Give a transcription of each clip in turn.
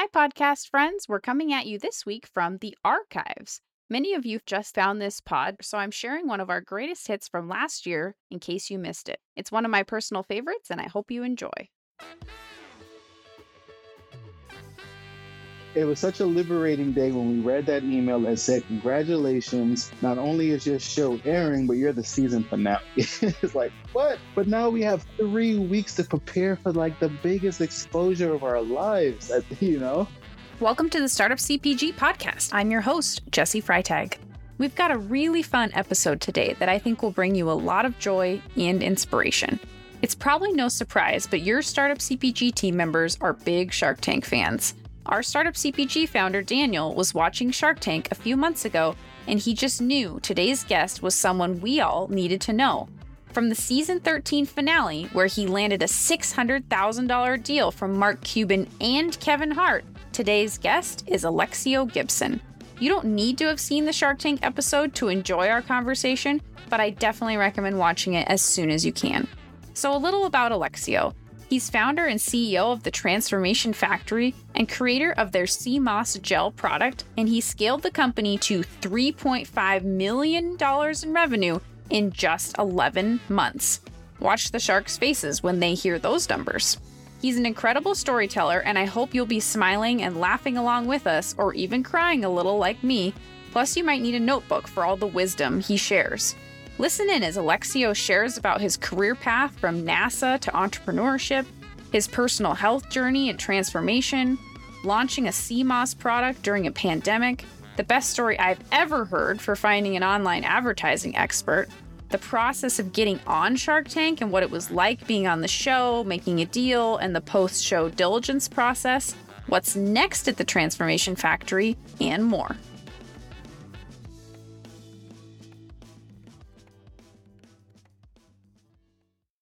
Hi, podcast friends. We're coming at you this week from the archives. Many of you have just found this pod, so I'm sharing one of our greatest hits from last year in case you missed it. It's one of my personal favorites, and I hope you enjoy. It was such a liberating day when we read that email that said, Congratulations, not only is your show airing, but you're the season finale. it's like, what? But now we have three weeks to prepare for like the biggest exposure of our lives, you know? Welcome to the Startup CPG podcast. I'm your host, Jessi Freitag. We've got a really fun episode today that I think will bring you a lot of joy and inspiration. It's probably no surprise, but your Startup CPG team members are big Shark Tank fans. Our Startup CPG founder, Daniel, was watching Shark Tank a few months ago, and he just knew today's guest was someone we all needed to know. From the season 13 finale, where he landed a $600,000 deal from Mark Cuban and Kevin Hart, Today's guest is Alexiou Gibson. You don't need to have seen the Shark Tank episode to enjoy our conversation, but I definitely recommend watching it as soon as you can. So, a little about Alexiou. He's founder and CEO of the Transformation Factory and creator of their moss gel product, and he scaled the company to $3.5 million in revenue in just 11 months. Watch the sharks' faces when they hear those numbers. He's an incredible storyteller, and I hope you'll be smiling and laughing along with us, or even crying a little like me. Plus, you might need a notebook for all the wisdom he shares. Listen in as Alexiou shares about his career path from NASA to entrepreneurship, his personal health journey and transformation, launching a sea moss product during a pandemic, the best story I've ever heard for finding an online advertising expert, the process of getting on Shark Tank and what it was like being on the show, making a deal, and the post show diligence process, what's next at the Transformation Factory, and more.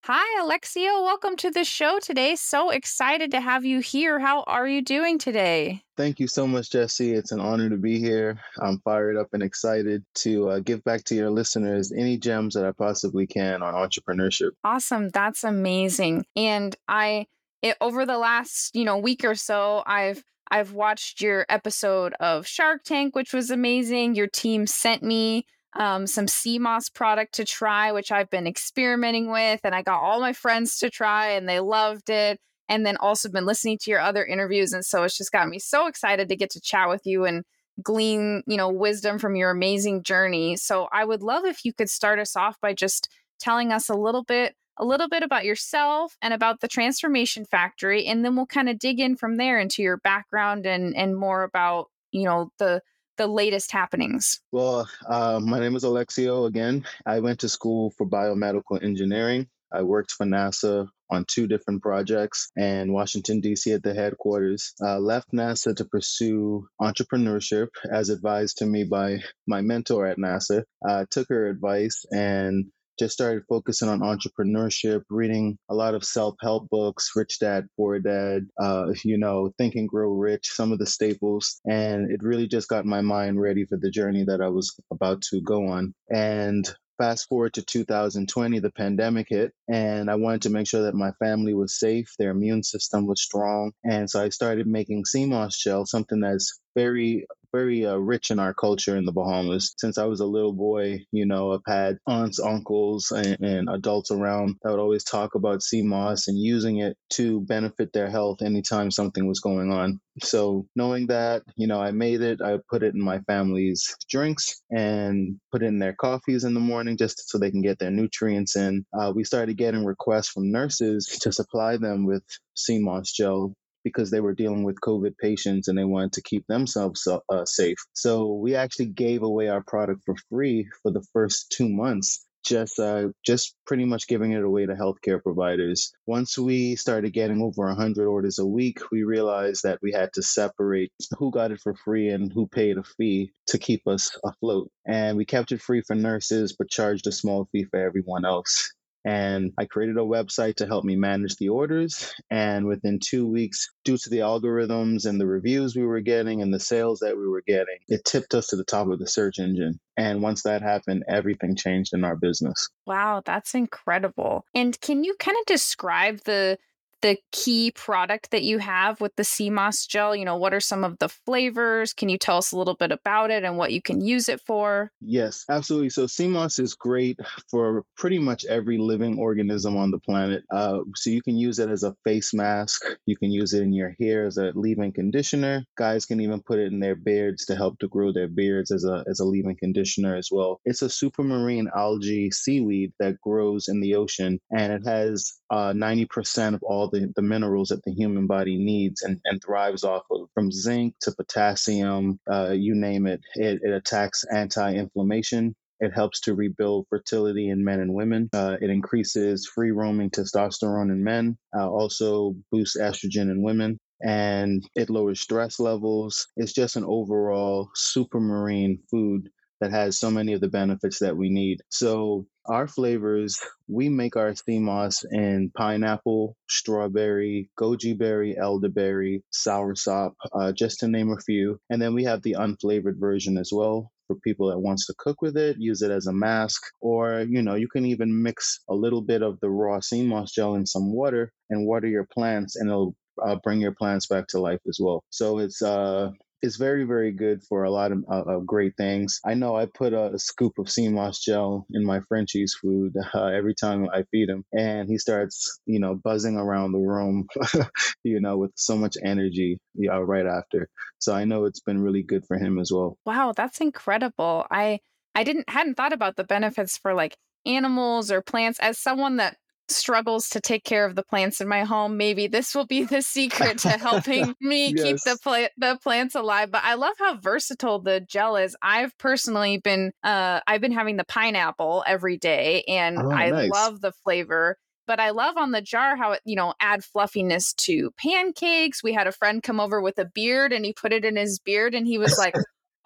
Hi, Alexiou. Welcome to the show today. So excited to have you here. How are you doing today? Thank you so much, Jessi. It's an honor to be here. I'm fired up and excited to uh, give back to your listeners any gems that I possibly can on entrepreneurship. Awesome. That's amazing. And I, it, over the last, you know, week or so, I've I've watched your episode of Shark Tank, which was amazing. Your team sent me um, some moss product to try, which I've been experimenting with, and I got all my friends to try, and they loved it. And then also been listening to your other interviews, and so it's just got me so excited to get to chat with you and glean, you know, wisdom from your amazing journey. So I would love if you could start us off by just telling us a little bit a little bit about yourself and about the transformation factory and then we'll kind of dig in from there into your background and and more about you know the the latest happenings? Well, uh, my name is Alexiou again. I went to school for biomedical engineering. I worked for NASA on two different projects and Washington, D.C. at the headquarters. Uh, left NASA to pursue entrepreneurship as advised to me by my mentor at NASA. Uh, took her advice and just started focusing on entrepreneurship, reading a lot of self-help books, Rich Dad, Poor Dad, uh, you know, Think and Grow Rich, some of the staples. And it really just got my mind ready for the journey that I was about to go on. And fast forward to 2020 the pandemic hit and i wanted to make sure that my family was safe their immune system was strong and so i started making moss gel something that's very very uh, rich in our culture in the Bahamas. Since I was a little boy, you know, I've had aunts, uncles, and, and adults around that would always talk about sea moss and using it to benefit their health anytime something was going on. So knowing that, you know, I made it, I put it in my family's drinks and put it in their coffees in the morning just so they can get their nutrients in. Uh, we started getting requests from nurses to supply them with sea moss gel because they were dealing with COVID patients and they wanted to keep themselves uh, safe. So we actually gave away our product for free for the first two months just uh, just pretty much giving it away to healthcare providers. Once we started getting over 100 orders a week, we realized that we had to separate who got it for free and who paid a fee to keep us afloat. And we kept it free for nurses, but charged a small fee for everyone else. And I created a website to help me manage the orders. And within two weeks, due to the algorithms and the reviews we were getting and the sales that we were getting, it tipped us to the top of the search engine. And once that happened, everything changed in our business. Wow, that's incredible. And can you kind of describe the the key product that you have with the sea moss gel? You know, what are some of the flavors? Can you tell us a little bit about it and what you can use it for? Yes, absolutely. So sea moss is great for pretty much every living organism on the planet. Uh, so you can use it as a face mask. You can use it in your hair as a leave-in conditioner. Guys can even put it in their beards to help to grow their beards as a as a leave-in conditioner as well. It's a supermarine algae seaweed that grows in the ocean, and it has uh, 90% of all the, the minerals that the human body needs and, and thrives off of, from zinc to potassium, uh, you name it. It, it attacks anti inflammation. It helps to rebuild fertility in men and women. Uh, it increases free roaming testosterone in men, uh, also boosts estrogen in women and it lowers stress levels. It's just an overall supermarine food that has so many of the benefits that we need. So our flavors, we make our moss in pineapple, strawberry, goji berry, elderberry, soursop, uh, just to name a few. And then we have the unflavored version as well for people that wants to cook with it, use it as a mask, or you know, you can even mix a little bit of the raw sea moss gel in some water and water your plants, and it'll uh, bring your plants back to life as well. So it's uh, it's very very good for a lot of, uh, great things. I know i put a, a, scoop of sea moss gel in my frenchie's food uh, every time i feed him and he starts you know buzzing around the room you know with so much energy you know, right after. So i know it's been really good for him as well. Wow that's incredible. I i didn't hadn't thought about the benefits for like animals or plants. As someone that struggles to take care of the plants in my home, maybe this will be the secret to helping me yes. keep the pla- the plants alive. But I love how versatile the gel is. I've personally been uh, I've been having the pineapple every day, and oh, I nice. love the flavor. But I love on the jar how it, you know, add fluffiness to pancakes. We had a friend come over with a beard and he put it in his beard and he was like,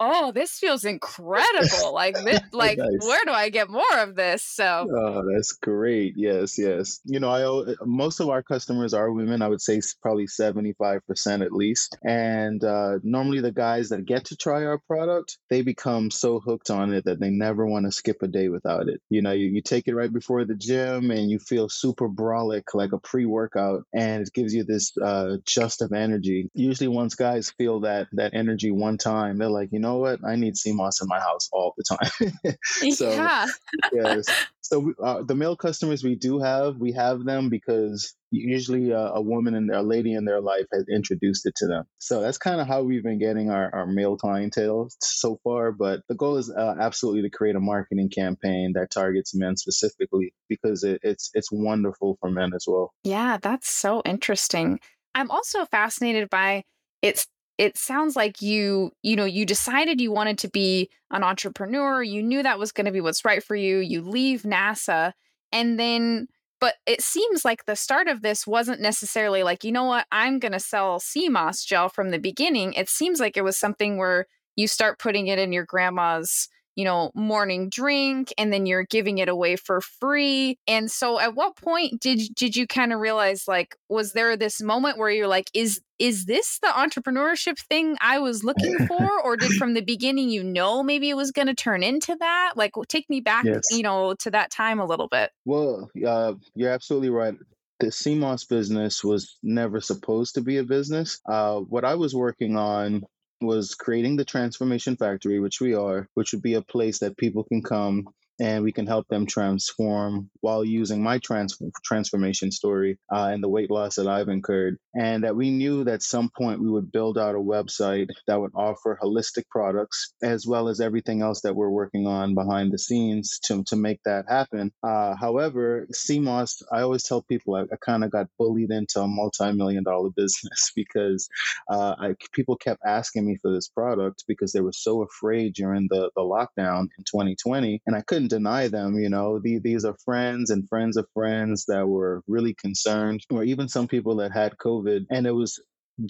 oh, this feels incredible. Like, this, like, nice. where do I get more of this? So, oh, that's great. Yes, yes. You know, I most of our customers are women. I would say probably seventy five percent at least. And uh, normally, the guys that get to try our product, they become so hooked on it that they never want to skip a day without it. You know, you, you take it right before the gym, and you feel super brolic, like a pre workout, and it gives you this uh, just of energy. Usually, once guys feel that that energy one time, they're like, you know know what? I need sea moss in my house all the time. so, yeah. yes. So uh, the male customers we do have, we have them because usually uh, a woman and a lady in their life has introduced it to them. So that's kind of how we've been getting our, our male clientele so far. But the goal is uh, absolutely to create a marketing campaign that targets men specifically because it, it's it's wonderful for men as well. Yeah, that's so interesting. I'm also fascinated by it's it sounds like you you know you decided you wanted to be an entrepreneur you knew that was going to be what's right for you you leave nasa and then but it seems like the start of this wasn't necessarily like you know what? I'm going to sell moss gel from the beginning. It seems like it was something where you start putting it in your grandma's you know, morning drink and then you're giving it away for free. And so at what point did did you kind of realize like was there this moment where you're like is is this the entrepreneurship thing I was looking for or did from the beginning you know maybe it was going to turn into that? Like take me back, yes. you know, to that time a little bit. Well, uh, you're absolutely right the moss business was never supposed to be a business. Uh, what I was working on was creating the transformation factory, which we are, which would be a place that people can come and we can help them transform while using my trans- transformation story uh, and the weight loss that I've incurred. And that we knew that some point we would build out a website that would offer holistic products as well as everything else that we're working on behind the scenes to, to make that happen. Uh, however, sea moss, I always tell people I, I kind of got bullied into a multi million dollar business because uh, I, people kept asking me for this product because they were so afraid during the, the lockdown in 2020. And I couldn't couldn't deny them. You know, the, these are friends and friends of friends that were really concerned, or even some people that had COVID. And it was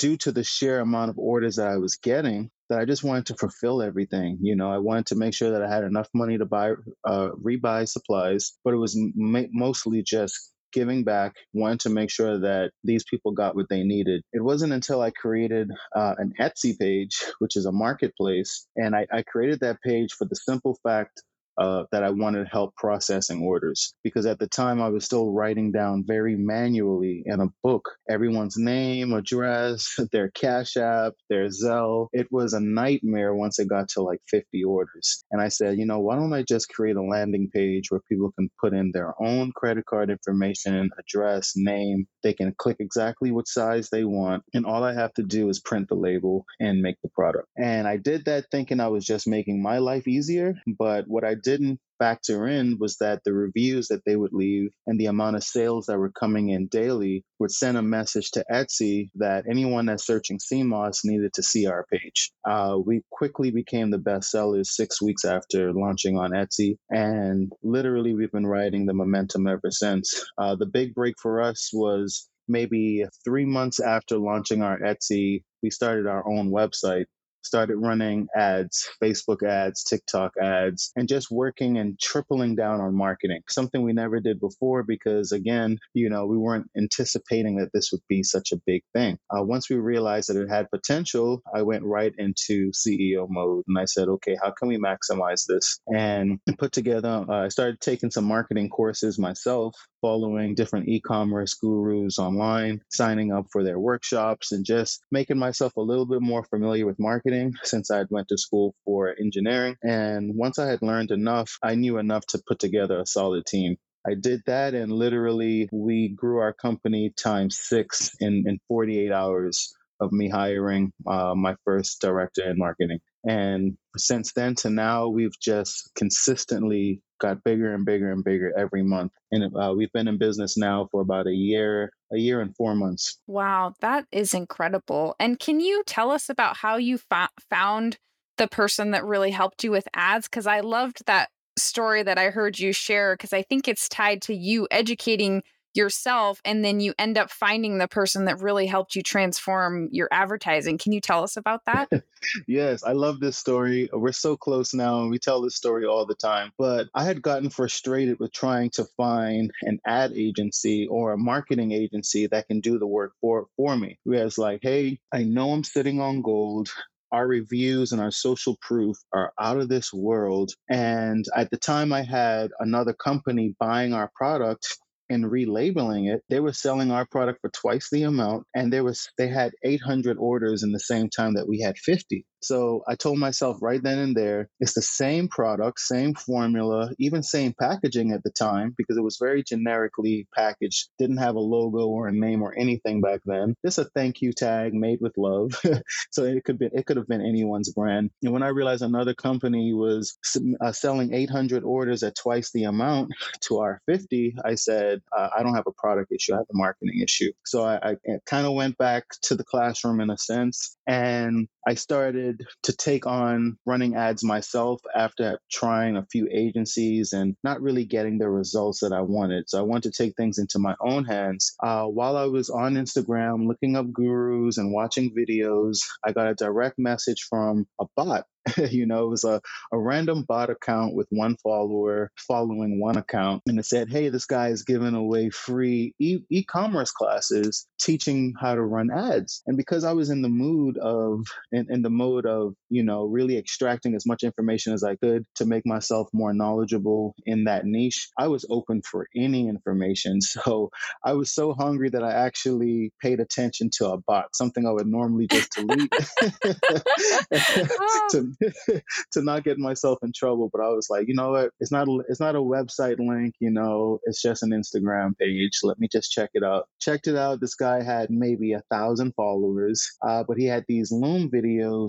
due to the sheer amount of orders that I was getting that I just wanted to fulfill everything. You know, I wanted to make sure that I had enough money to buy, uh, rebuy supplies, but it was m- mostly just giving back, wanting to make sure that these people got what they needed. It wasn't until I created uh, an Etsy page, which is a marketplace, and I, I created that page for the simple fact uh, that I wanted help processing orders because at the time I was still writing down very manually in a book everyone's name, address, their Cash App, their Zelle. It was a nightmare once it got to like 50 orders. And I said, you know, why don't I just create a landing page where people can put in their own credit card information, address, name. They can click exactly what size they want. And all I have to do is print the label and make the product. And I did that thinking I was just making my life easier. But what I didn't factor in was that the reviews that they would leave and the amount of sales that were coming in daily would send a message to Etsy that anyone that's searching sea moss needed to see our page. Uh, we quickly became the best sellers six weeks after launching on Etsy, and literally we've been riding the momentum ever since. Uh, the big break for us was maybe three months after launching our Etsy, we started our own website started running ads, Facebook ads, TikTok ads, and just working and tripling down on marketing, something we never did before because, again, you know, we weren't anticipating that this would be such a big thing. Uh, once we realized that it had potential, I went right into CEO mode and I said, okay, how can we maximize this? And put together, uh, I started taking some marketing courses myself following different e-commerce gurus online, signing up for their workshops, and just making myself a little bit more familiar with marketing since I had went to school for engineering. And once I had learned enough, I knew enough to put together a solid team. I did that, and literally, we grew our company times six in, in 48 hours of me hiring uh, my first director in marketing. And since then to now, we've just consistently got bigger and bigger and bigger every month. And uh, we've been in business now for about a year, a year and four months. Wow, that is incredible. And can you tell us about how you fa- found the person that really helped you with ads? Because I loved that story that I heard you share, because I think it's tied to you educating yourself and then you end up finding the person that really helped you transform your advertising. Can you tell us about that? yes, I love this story. We're so close now and we tell this story all the time. But I had gotten frustrated with trying to find an ad agency or a marketing agency that can do the work for for me. Whereas like, hey, I know I'm sitting on gold our reviews and our social proof are out of this world. And at the time, I had another company buying our product and relabeling it, they were selling our product for twice the amount, and there was they had 800 orders in the same time that we had 50. So I told myself right then and there, it's the same product, same formula, even same packaging at the time because it was very generically packaged, didn't have a logo or a name or anything back then. Just a thank you tag made with love. so it could be it could have been anyone's brand. And when I realized another company was uh, selling 800 orders at twice the amount to our 50, I said uh, I don't have a product issue, I have a marketing issue. So I, I kind of went back to the classroom in a sense, and I started to take on running ads myself after trying a few agencies and not really getting the results that I wanted. So I wanted to take things into my own hands. Uh, while I was on Instagram looking up gurus and watching videos, I got a direct message from a bot you know, it was a, a random bot account with one follower following one account. And it said, hey, this guy is giving away free e- commerce classes teaching how to run ads. And because I was in the mood of, in, in the mode of, you know, really extracting as much information as I could to make myself more knowledgeable in that niche, I was open for any information. So I was so hungry that I actually paid attention to a bot, something I would normally just delete to to not get myself in trouble. But I was like, you know what? It's not a, it's not a website link. You know, it's just an Instagram page. Let me just check it out. Checked it out. This guy had maybe a thousand followers, uh, but he had these Loom videos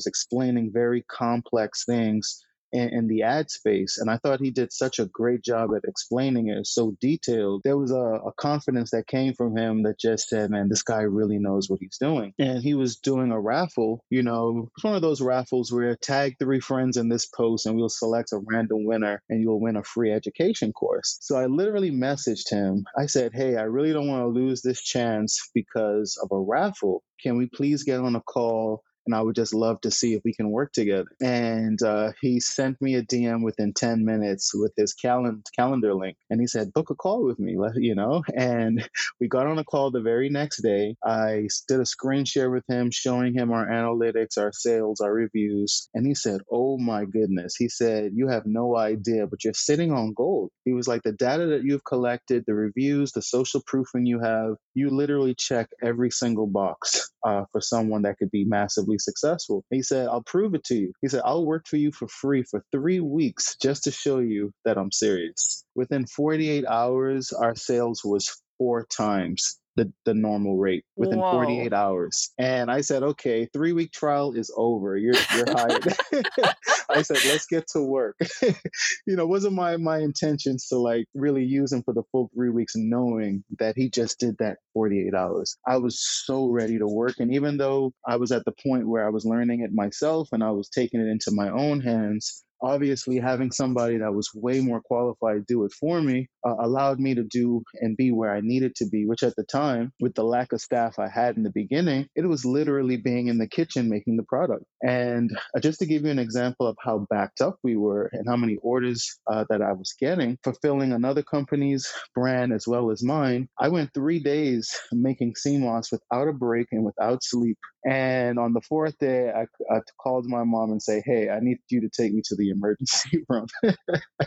explaining very complex things in, in, the ad space. And I thought he did such a great job at explaining it so detailed. There was a, a, confidence that came from him that just said, man, this guy really knows what he's doing. And he was doing a raffle, you know, it's one of those raffles where tag three friends in this post and we'll select a random winner and you'll win a free education course. So I literally messaged him. I said, hey, I really don't want to lose this chance because of a raffle. Can we please get on a call and I would just love to see if we can work together. And uh, he sent me a DM within 10 minutes with his calendar calendar link, and he said, "Book a call with me," you know. And we got on a call the very next day. I did a screen share with him, showing him our analytics, our sales, our reviews, and he said, "Oh my goodness," he said, "You have no idea, but you're sitting on gold." He was like, "The data that you've collected, the reviews, the social proofing you have, you literally check every single box uh, for someone that could be massively successful. He said, I'll prove it to you. He said, I'll work for you for free for three weeks just to show you that I'm serious. Within 48 hours, our sales was four times the, the normal rate within Whoa. 48 hours. And I said, okay, three week trial is over. You're, you're hired. I said, let's get to work. you know, wasn't my, my intentions to like really use him for the full three weeks, knowing that he just did that 48 hours. I was so ready to work. And even though I was at the point where I was learning it myself and I was taking it into my own hands, obviously having somebody that was way more qualified do it for me uh, allowed me to do and be where I needed to be, which at the time, with the lack of staff I had in the beginning, it was literally being in the kitchen making the product. And uh, just to give you an example of how backed up we were and how many orders uh, that I was getting, fulfilling another company's brand as well as mine, I went three days making sea moss without a break and without sleep. And on the fourth day, I, I called my mom and say, "Hey, I need you to take me to the emergency room." so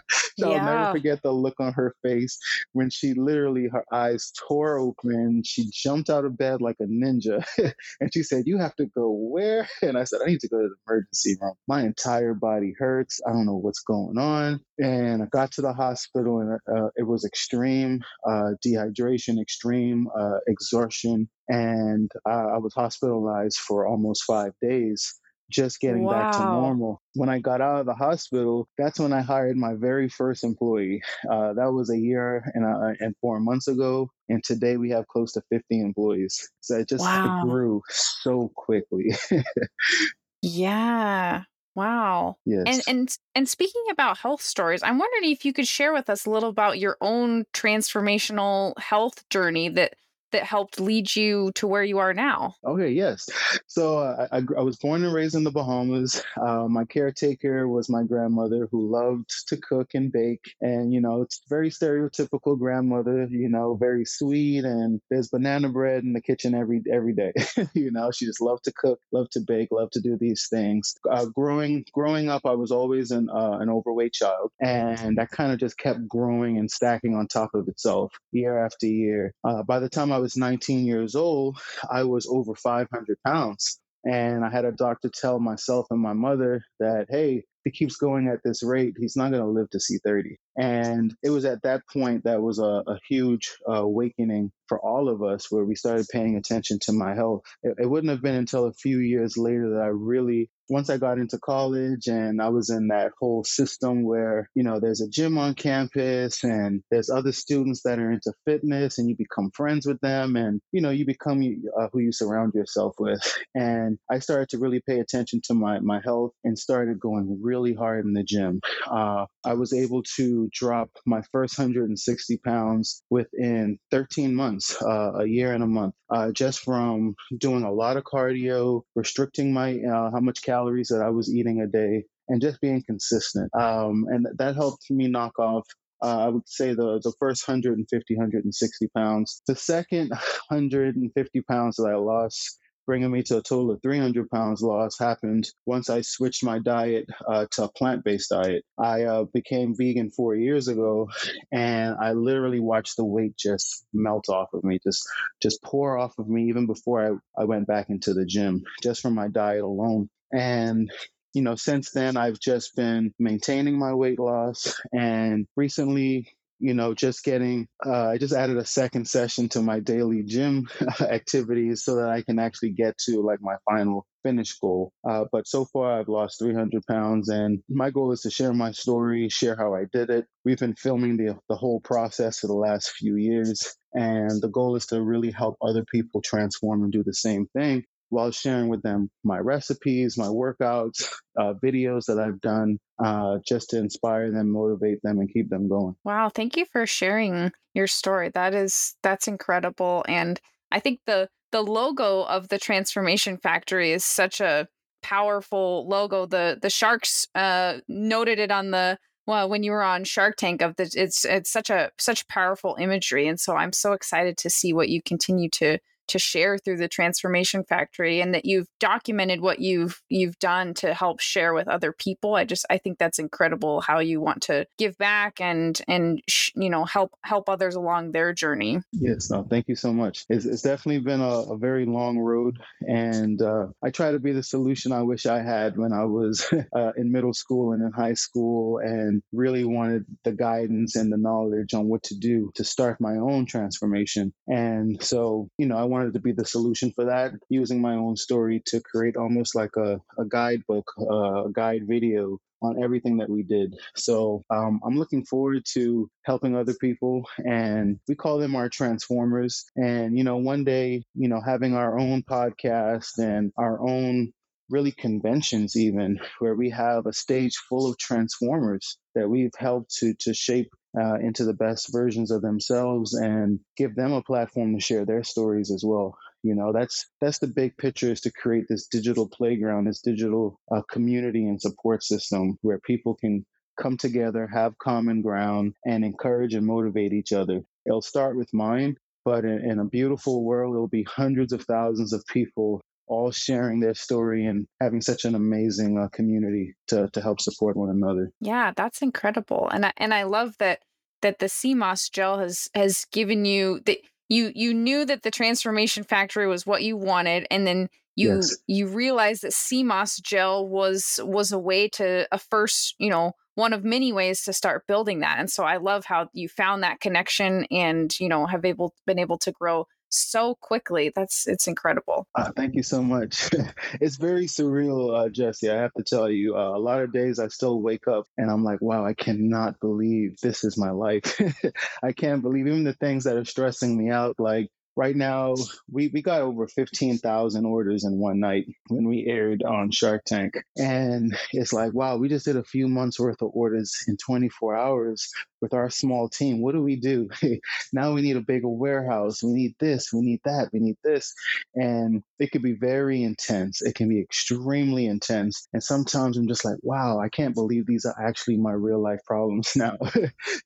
yeah. I'll never forget the look on her face when she literally her eyes tore open. She jumped out of bed like a ninja, and she said, "You have to go where?" And I said, "I need to go to the emergency room. My entire body hurts. I don't know what's going on." And I got to the hospital, and uh, it was extreme uh, dehydration, extreme uh, exhaustion and uh, I was hospitalized for almost five days just getting wow. back to normal. When I got out of the hospital, that's when I hired my very first employee. Uh, that was a year and, uh, and four months ago. And today we have close to 50 employees. So it just wow. grew so quickly. yeah. Wow. Yes. And and and speaking about health stories, I'm wondering if you could share with us a little about your own transformational health journey that that helped lead you to where you are now? Okay, yes. So uh, I, I, was born and raised in the Bahamas. Uh, my caretaker was my grandmother who loved to cook and bake. And, you know, it's very stereotypical grandmother, you know, very sweet. And there's banana bread in the kitchen every every day. you know, she just loved to cook, loved to bake, loved to do these things. Uh, growing growing up, I was always an, uh, an overweight child. And that kind of just kept growing and stacking on top of itself year after year. Uh, by the time I was 19 years old, I was over 500 pounds. And I had a doctor tell myself and my mother that, hey, if he keeps going at this rate, he's not going to live to see 30. And it was at that point that was a, a huge uh, awakening for all of us where we started paying attention to my health. It, it, wouldn't have been until a few years later that I really, once I got into college and I was in that whole system where, you know, there's a gym on campus and there's other students that are into fitness and you become friends with them and, you know, you become uh, who you surround yourself with. And I started to really pay attention to my, my health and started going really hard in the gym. Uh, I was able to drop my first 160 pounds within 13 months, uh, a year and a month, uh, just from doing a lot of cardio, restricting my uh, how much calories that I was eating a day, and just being consistent. Um, and that helped me knock off uh, I would say the, the first 150, 160 pounds. The second 150 pounds that I lost bringing me to a total of 300 pounds loss happened once I switched my diet uh, to a plant based diet. I uh, became vegan four years ago, and I literally watched the weight just melt off of me, just just pour off of me even before I, I went back into the gym, just from my diet alone. And you know, since then, I've just been maintaining my weight loss. And recently, you know, just getting, uh, I just added a second session to my daily gym activities so that I can actually get to like my final finish goal. Uh, but so far, I've lost 300 pounds, and my goal is to share my story, share how I did it. We've been filming the, the whole process for the last few years, and the goal is to really help other people transform and do the same thing while sharing with them my recipes, my workouts, uh, videos that I've done, uh, just to inspire them, motivate them, and keep them going. Wow, thank you for sharing your story. That is that's incredible, and I think the the logo of the Transformation Factory is such a powerful logo. The the sharks uh, noted it on the well when you were on Shark Tank of the it's it's such a such powerful imagery, and so I'm so excited to see what you continue to to share through the transformation factory and that you've documented what you've you've done to help share with other people. I just i think that's incredible how you want to give back and and sh- you know help help others along their journey. Yes no thank you so much. It's, it's definitely been a, a, very long road and uh, i try to be the solution i wish i had when i was uh, in middle school and in high school and really wanted the guidance and the knowledge on what to do to start my own transformation. And so you know i wanted to be the solution for that, using my own story to create almost like a, a guidebook, uh, a guide video on everything that we did. So um, I'm looking forward to helping other people, and we call them our transformers. And you know, one day, you know, having our own podcast and our own really conventions even where we have a stage full of transformers that we've helped to to shape uh, into the best versions of themselves and give them a platform to share their stories as well. You know that's that's the big picture is to create this digital playground this digital uh, community and support system where people can come together have common ground and encourage and motivate each other. It'll start with mine but in, in a beautiful world it'll be hundreds of thousands of people all sharing their story and having such an amazing uh, community to to help support one another. Yeah, that's incredible, and I, and I love that that the sea moss gel has has given you that you you knew that the transformation factory was what you wanted, and then you yes. you realized that sea moss gel was was a way to a first you know one of many ways to start building that and so i love how you found that connection and you know have able been able to grow so quickly. That's it's incredible. Uh, thank you so much. it's very surreal, uh, Jessi. I have to tell you, uh, a lot of days I still wake up and I'm like, wow, I cannot believe this is my life. I can't believe even the things that are stressing me out, like right now we, we got over 15,000 orders in one night when we aired on Shark Tank. And it's like, wow, we just did a few months worth of orders in 24 hours with our small team. What do we do? now we need a bigger warehouse. We need this, we need that, we need this. And it could be very intense. It can be extremely intense. And sometimes I'm just like, wow, I can't believe these are actually my real life problems now.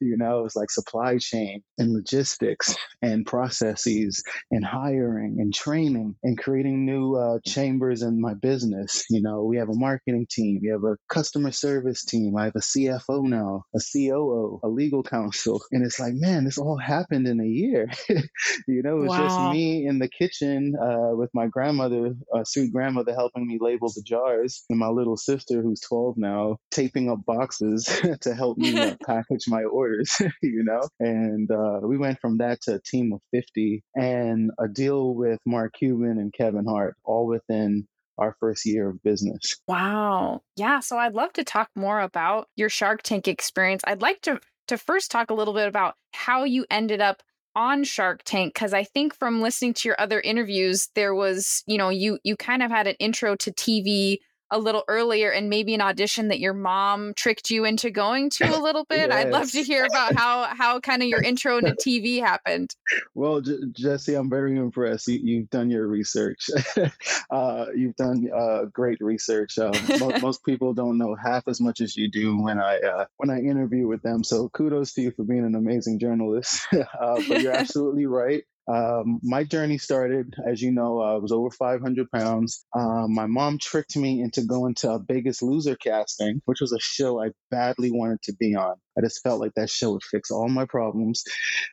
you know, it's like supply chain and logistics and processes and hiring and training and creating new uh, chambers in my business. You know, we have a marketing team, we have a customer service team, I have a CFO now, a COO, a legal counsel. And it's like, man, this all happened in a year. you know, it's wow. just me in the kitchen uh, with my grandmother, uh, sweet grandmother, helping me label the jars, and my little sister, who's 12 now, taping up boxes to help me uh, package my orders, you know? And uh, we went from that to a team of 50 and a deal with Mark Cuban and Kevin Hart, all within our first year of business. Wow. Yeah. So I'd love to talk more about your Shark Tank experience. I'd like to to first talk a little bit about how you ended up on Shark Tank because I think from listening to your other interviews there was, you know, you you kind of had an intro to TV a little earlier and maybe an audition that your mom tricked you into going to a little bit. yes. I'd love to hear about how how kind of your intro into TV happened. Well, J- Jessi, I'm very impressed. You, have done your research. uh, you've done uh, great research. Uh, most, most, people don't know half as much as you do when I uh, when I interview with them. So kudos to you for being an amazing journalist. Uh, but you're absolutely right. Um, my journey started, as you know, I was over 500 pounds. Um, my mom tricked me into going to a Biggest Loser casting, which was a show I badly wanted to be on. I just felt like that show would fix all my problems.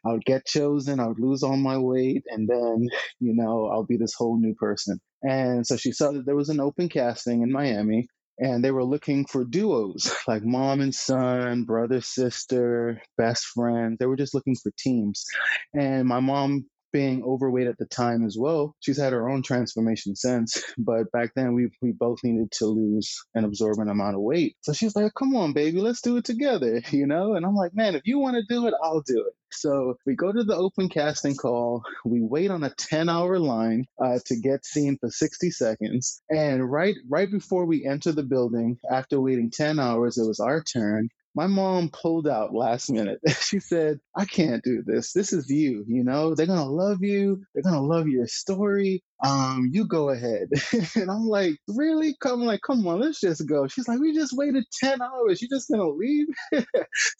I would get chosen, I would lose all my weight, and then, you know, I'll be this whole new person. And so she saw that there was an open casting in Miami and they were looking for duos like mom and son, brother, sister, best friend. They were just looking for teams. And my mom being overweight at the time as well. She's had her own transformation since, but back then we we both needed to lose an absorbent amount of weight. So she's like, "Come on, baby, let's do it together," you know. And I'm like, "Man, if you want to do it, I'll do it." So we go to the open casting call. We wait on a 10 hour line uh, to get seen for 60 seconds. And right right before we enter the building, after waiting 10 hours, it was our turn my mom pulled out last minute. she said, I can't do this. This is you, you know, they're going to love you. They're going to love your story. Um, you go ahead. and I'm like, really? Come like, come on, let's just go. She's like, we just waited 10 hours. You just gonna leave?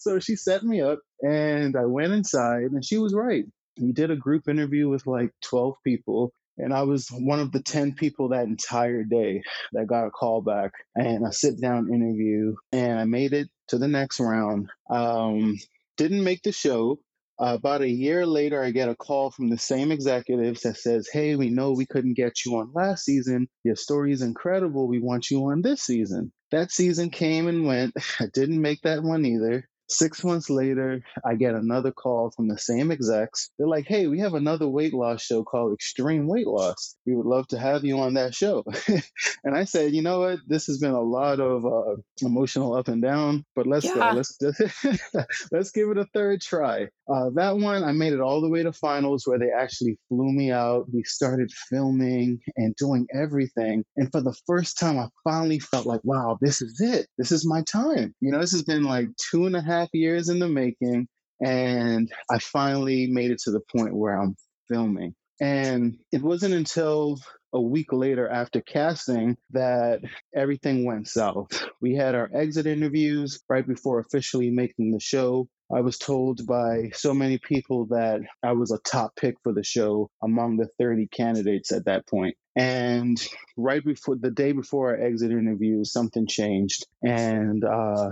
so she set me up and I went inside and she was right. We did a group interview with like 12 people and I was one of the 10 people that entire day that got a call back and a sit down interview. And I made it to the next round. Um, didn't make the show. Uh, about a year later, I get a call from the same executives that says, Hey, we know we couldn't get you on last season. Your story is incredible. We want you on this season. That season came and went. I didn't make that one either. Six months later, I get another call from the same execs. They're like, hey, we have another weight loss show called Extreme Weight Loss. We would love to have you on that show. and I said, you know what? This has been a lot of uh, emotional up and down, but let's yeah. go. Let's, let's give it a third try. Uh, that one, I made it all the way to finals where they actually flew me out. We started filming and doing everything. And for the first time, I finally felt like, wow, this is it. This is my time. You know, this has been like two and a half half years in the making. And I finally made it to the point where I'm filming. And it wasn't until a week later after casting that everything went south. We had our exit interviews right before officially making the show. I was told by so many people that I was a top pick for the show among the 30 candidates at that point. And right before the day before our exit interview, something changed. And uh,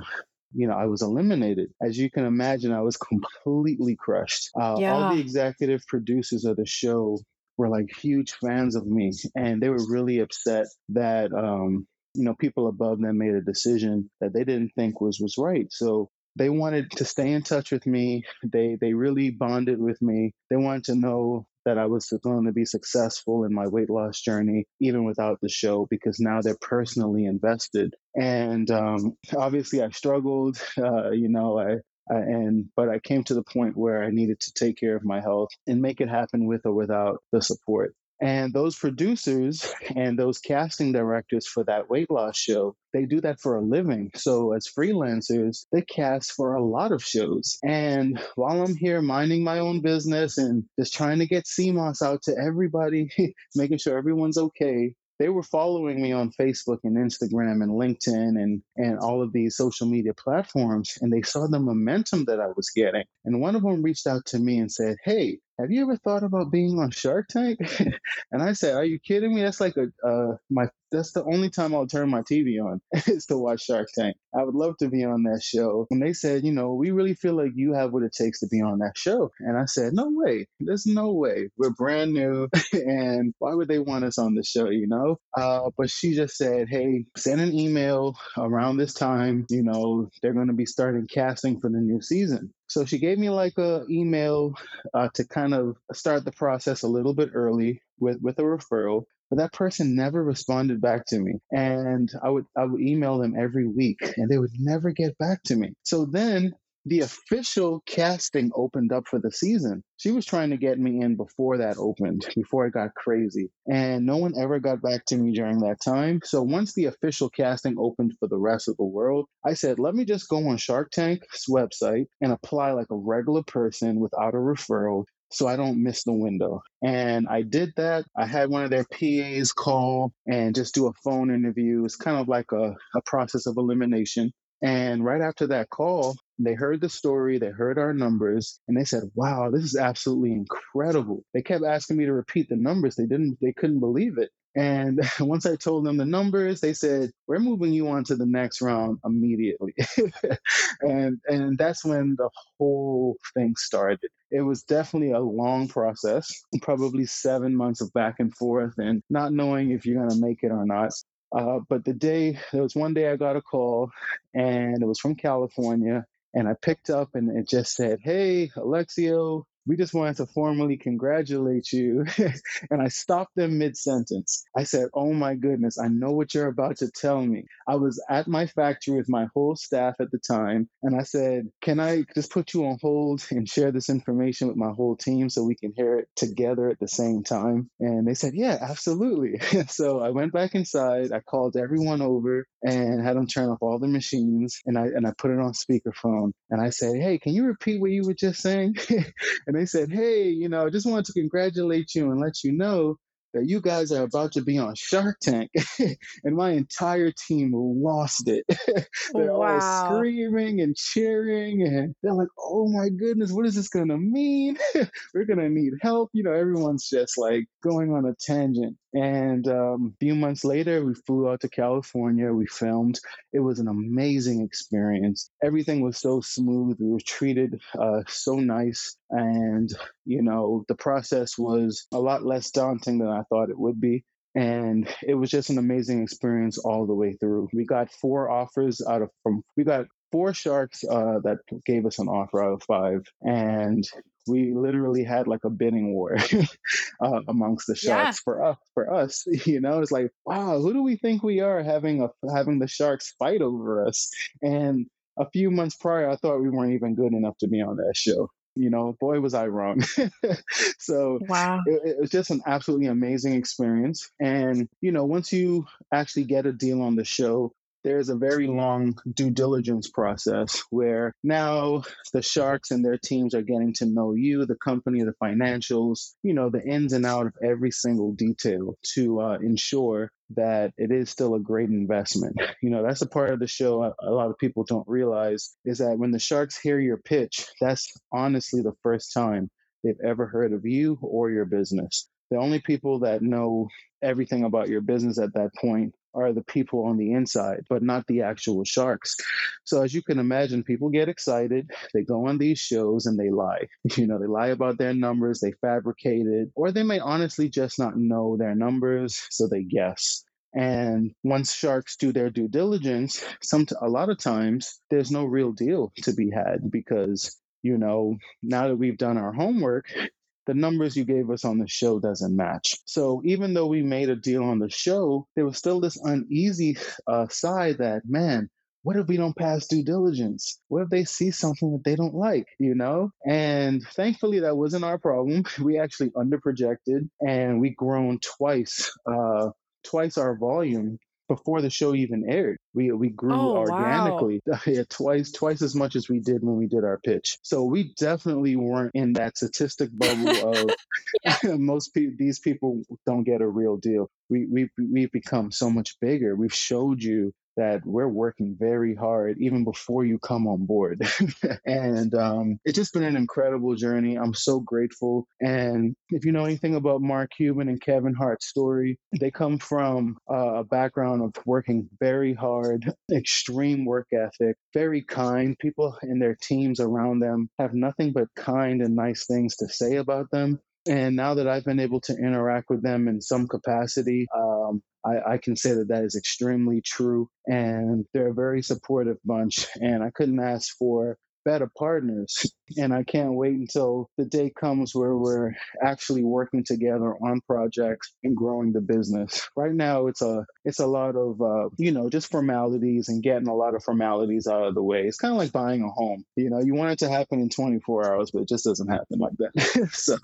you know, I was eliminated. As you can imagine, I was completely crushed. Uh, yeah. All the executive producers of the show were like huge fans of me, and they were really upset that um, you know people above them made a decision that they didn't think was was right. So they wanted to stay in touch with me. They they really bonded with me. They wanted to know that I was going to be successful in my weight loss journey, even without the show, because now they're personally invested. And um, obviously, I struggled. Uh, you know, I, I and but I came to the point where I needed to take care of my health and make it happen with or without the support. And those producers and those casting directors for that weight loss show, they do that for a living. So as freelancers, they cast for a lot of shows. And while I'm here minding my own business and just trying to get sea moss out to everybody, making sure everyone's okay, they were following me on Facebook and Instagram and LinkedIn and, and all of these social media platforms, and they saw the momentum that I was getting. And one of them reached out to me and said, Hey, have you ever thought about being on Shark Tank? and I said, Are you kidding me? That's like a uh, my that's the only time I'll turn my TV on is to watch Shark Tank. I would love to be on that show. And they said, you know, we really feel like you have what it takes to be on that show. And I said, no way. There's no way. We're brand new. and why would they want us on the show, you know? Uh, but she just said, hey, send an email around this time. You know, they're going to be starting casting for the new season. So she gave me like a email uh, to kind of start the process a little bit early with with a referral but that person never responded back to me. And i would i would email them every week and they would never get back to me. So then the official casting opened up for the season. She was trying to get me in before that opened, before it got crazy. And no one ever got back to me during that time. So once the official casting opened for the rest of the world, I said, let me just go on Shark Tank's website and apply like a regular person without a referral so I don't miss the window. And I did that. I had one of their PAs call and just do a phone interview. It's kind of like a, a process of elimination. And right after that call, they heard the story, they heard our numbers, and they said, "Wow, this is absolutely incredible." They kept asking me to repeat the numbers. They didn't they couldn't believe it. And once I told them the numbers, they said, "We're moving you on to the next round immediately." and and that's when the whole thing started. It was definitely a long process, probably 7 months of back and forth and not knowing if you're going to make it or not. Uh, but the day, there was one day I got a call and it was from California. And I picked up and it just said, Hey, Alexiou, we just wanted to formally congratulate you. and I stopped them mid sentence. I said, Oh my goodness, I know what you're about to tell me. I was at my factory with my whole staff at the time, and I said, Can I just put you on hold and share this information with my whole team so we can hear it together at the same time? And they said, Yeah, absolutely. so I went back inside, I called everyone over and had them turn off all the machines, and I and I put it on speakerphone. And I said, Hey, can you repeat what you were just saying? and they said, Hey, you know, I just wanted to congratulate you and let you know that you guys are about to be on Shark Tank. and my entire team lost it. they're wow. all screaming and cheering, and they're like, oh my goodness, what is this going to mean? We're going to need help. You know, everyone's just like going on a tangent. And um, a few months later, we flew out to California. We filmed. It was an amazing experience. Everything was so smooth. We were treated uh, so nice. And, you know, the process was a lot less daunting than I thought it would be. And it was just an amazing experience all the way through. We got four offers out of from we got four sharks uh, that gave us an offer out of five, and we literally had like a bidding war uh, amongst the sharks yeah. for us. For us, you know, it's like, wow, who do we think we are having a having the sharks fight over us? And a few months prior, I thought we weren't even good enough to be on that show you know, boy, was I wrong. so wow. It, it, was just an absolutely amazing experience. And, you know, once you actually get a deal on the show, there's a very long due diligence process where now the sharks and their teams are getting to know you, the company, the financials, you know, the ins and out of every single detail to uh, ensure that it is still a great investment. You know, that's a part of the show a lot of people don't realize is that when the sharks hear your pitch, that's honestly the first time they've ever heard of you or your business. The only people that know everything about your business at that point are the people on the inside, but not the actual sharks. So as you can imagine, people get excited. They go on these shows and they lie. You know, they lie about their numbers, they fabricate it, or they may honestly just not know their numbers, so they guess. And once sharks do their due diligence, some a lot of times there's no real deal to be had because you know now that we've done our homework, the numbers you gave us on the show doesn't match. So even though we made a deal on the show, there was still this uneasy uh, side that, man, what if we don't pass due diligence? What if they see something that they don't like, you know? And thankfully, that wasn't our problem. We actually underprojected and we grown twice, uh, twice our volume before the show even aired. We we grew oh, organically wow. yeah, twice twice as much as we did when we did our pitch. So we definitely weren't in that statistic bubble of most people. These people don't get a real deal. We we we've become so much bigger. We've showed you that we're working very hard even before you come on board. and um, it's just been an incredible journey. I'm so grateful. And if you know anything about Mark Cuban and Kevin Hart's story, they come from uh, a background of working very hard, extreme work ethic, very kind. People in their teams around them have nothing but kind and nice things to say about them. And now that I've been able to interact with them in some capacity, um, I, I, can say that that is extremely true. And they're a very supportive bunch. And I couldn't ask for better partners. And I can't wait until the day comes where we're actually working together on projects and growing the business. Right now, it's a it's a lot of uh, you know just formalities and getting a lot of formalities out of the way. It's kind of like buying a home. You know, you want it to happen in 24 hours, but it just doesn't happen like that. so,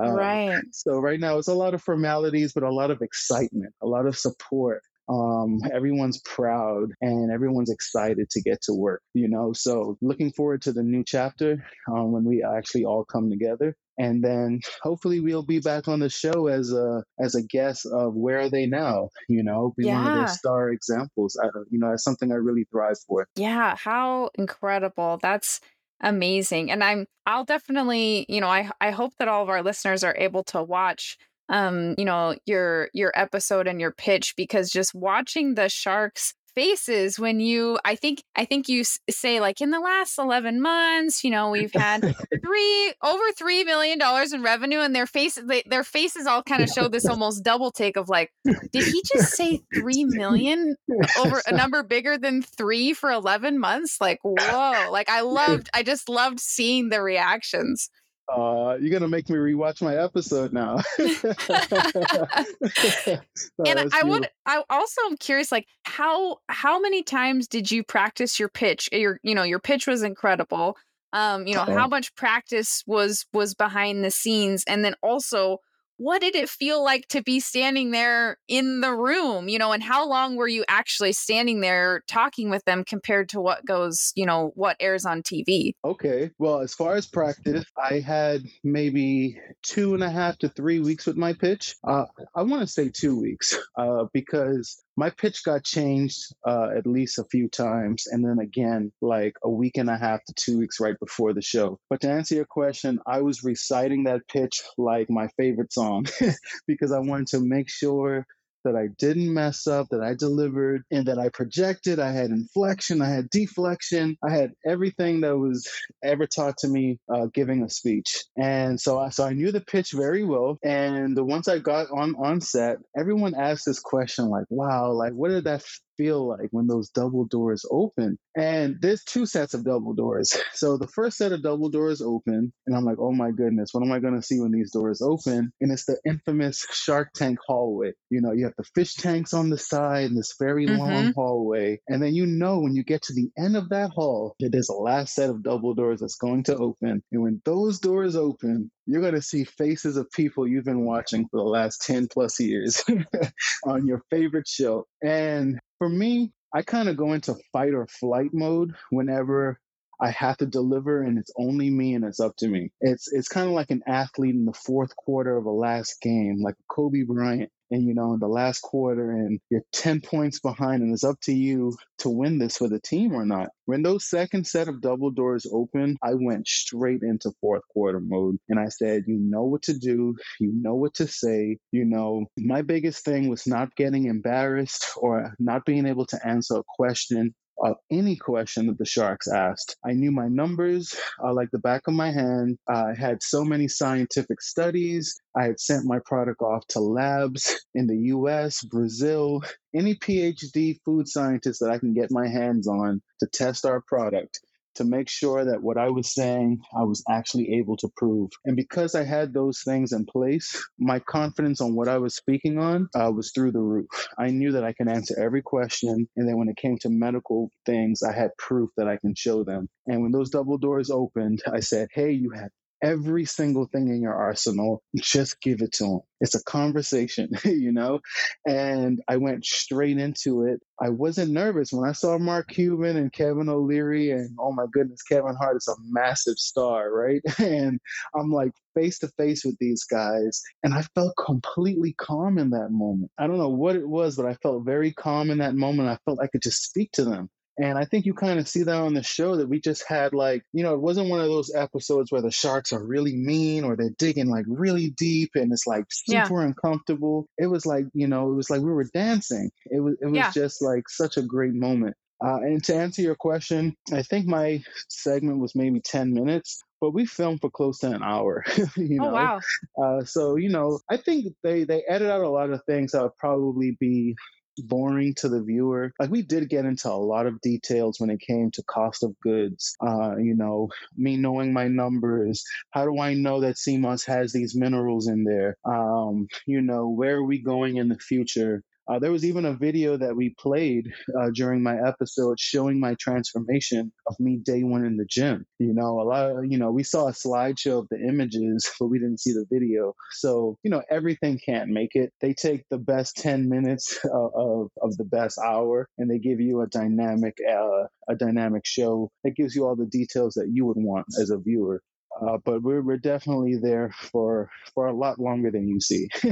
um, right. So right now, it's a lot of formalities, but a lot of excitement, a lot of support um, everyone's proud and everyone's excited to get to work, you know. So, looking forward to the new chapter um, when we actually all come together. And then hopefully we'll be back on the show as a as a guest of where are they now? You know, be yeah. one of their star examples. I, you know, that's something I really thrive for. Yeah, how incredible! That's amazing, and I'm I'll definitely you know I I hope that all of our listeners are able to watch um you know your your episode and your pitch because just watching the sharks faces when you i think i think you say like in the last 11 months you know we've had three over three million dollars in revenue and their faces they, their faces all kind of show this almost double take of like did he just say three million over a number bigger than three for 11 months? Like whoa like i loved i just loved seeing the reactions Uh, you're gonna make me rewatch my episode now. oh, and I would, I also am curious, like how how many times did you practice your pitch? Your, you know, your pitch was incredible. Um, you know, Uh-oh. how much practice was was behind the scenes, and then also what did it feel like to be standing there in the room you know and how long were you actually standing there talking with them compared to what goes you know what airs on tv okay well as far as practice i had maybe two and a half to three weeks with my pitch. Uh, i want to say two weeks uh, because my pitch got changed uh, at least a few times and then again like a week and a half to two weeks right before the show. But to answer your question i was reciting that pitch like my favorite song because i wanted to make sure that I didn't mess up, that I delivered, and that I projected. I had inflection, I had deflection, I had everything that was ever taught to me uh, giving a speech. And so I, so I knew the pitch very well. And once I got on on set, everyone asked this question like, "Wow, like what did that feel like when those double doors open. And there's two sets of double doors. So the first set of double doors open, and I'm like, oh my goodness, what am I going to see when these doors open? And it's the infamous Shark Tank hallway. You know, you have the fish tanks on the side and this very mm-hmm. long hallway. And then you know when you get to the end of that hall that there's a last set of double doors that's going to open. And when those doors open, you're going to see faces of people you've been watching for the last 10 plus years on your favorite show. And for me, I kind of go into fight or flight mode whenever I have to deliver and it's only me and it's up to me. It's it's kind of like an athlete in the fourth quarter of a last game, like Kobe Bryant and you know in the last quarter and you're 10 points behind and it's up to you to win this for the team or not. When those second set of double doors open i went straight into fourth quarter mode and i said you know what to do. You know what to say. You know my biggest thing was not getting embarrassed or not being able to answer a question of any question that the Sharks asked. I knew my numbers uh, like the back of my hand. I had so many scientific studies. I had sent my product off to labs in the US, Brazil, any PhD food scientist that I can get my hands on to test our product to make sure that what I was saying, I was actually able to prove. And because I had those things in place, my confidence on what I was speaking on uh, was through the roof. I knew that I can answer every question. And then when it came to medical things, I had proof that I can show them. And when those double doors opened, I said, Hey, you have every single thing in your arsenal. Just give it to them. It's a conversation, you know? And I went straight into it. I wasn't nervous when I saw Mark Cuban and Kevin O'Leary, and oh my goodness, Kevin Hart is a massive star, right? And I'm like face to face with these guys, and I felt completely calm in that moment. I don't know what it was, but I felt very calm in that moment. I felt I could just speak to them. And I think you kind of see that on the show that we just had like, you know, it wasn't one of those episodes where the sharks are really mean or they're digging like really deep and it's like super yeah. uncomfortable. It was like, you know, it was like we were dancing. It was it was yeah. just like such a great moment. Uh, and to answer your question, I think my segment was maybe 10 minutes, but we filmed for close to an hour. you oh, know, oh, wow. Uh, so you know, I think they they edit out a lot of things that would probably be boring to the viewer. Like we did get into a lot of details when it came to cost of goods. Uh, you know, me knowing my numbers. How do I know that moss has these minerals in there? Um, you know, where are we going in the future? Uh, there was even a video that we played uh, during my episode showing my transformation of me day one in the gym. You know, a lot of, you know, we saw a slideshow of the images, but we didn't see the video. So, you know, everything can't make it. They take the best 10 minutes of, of, of the best hour and they give you a dynamic, uh, a dynamic show that gives you all the details that you would want as a viewer. Uh, but we're, we're definitely there for for a lot longer than you see.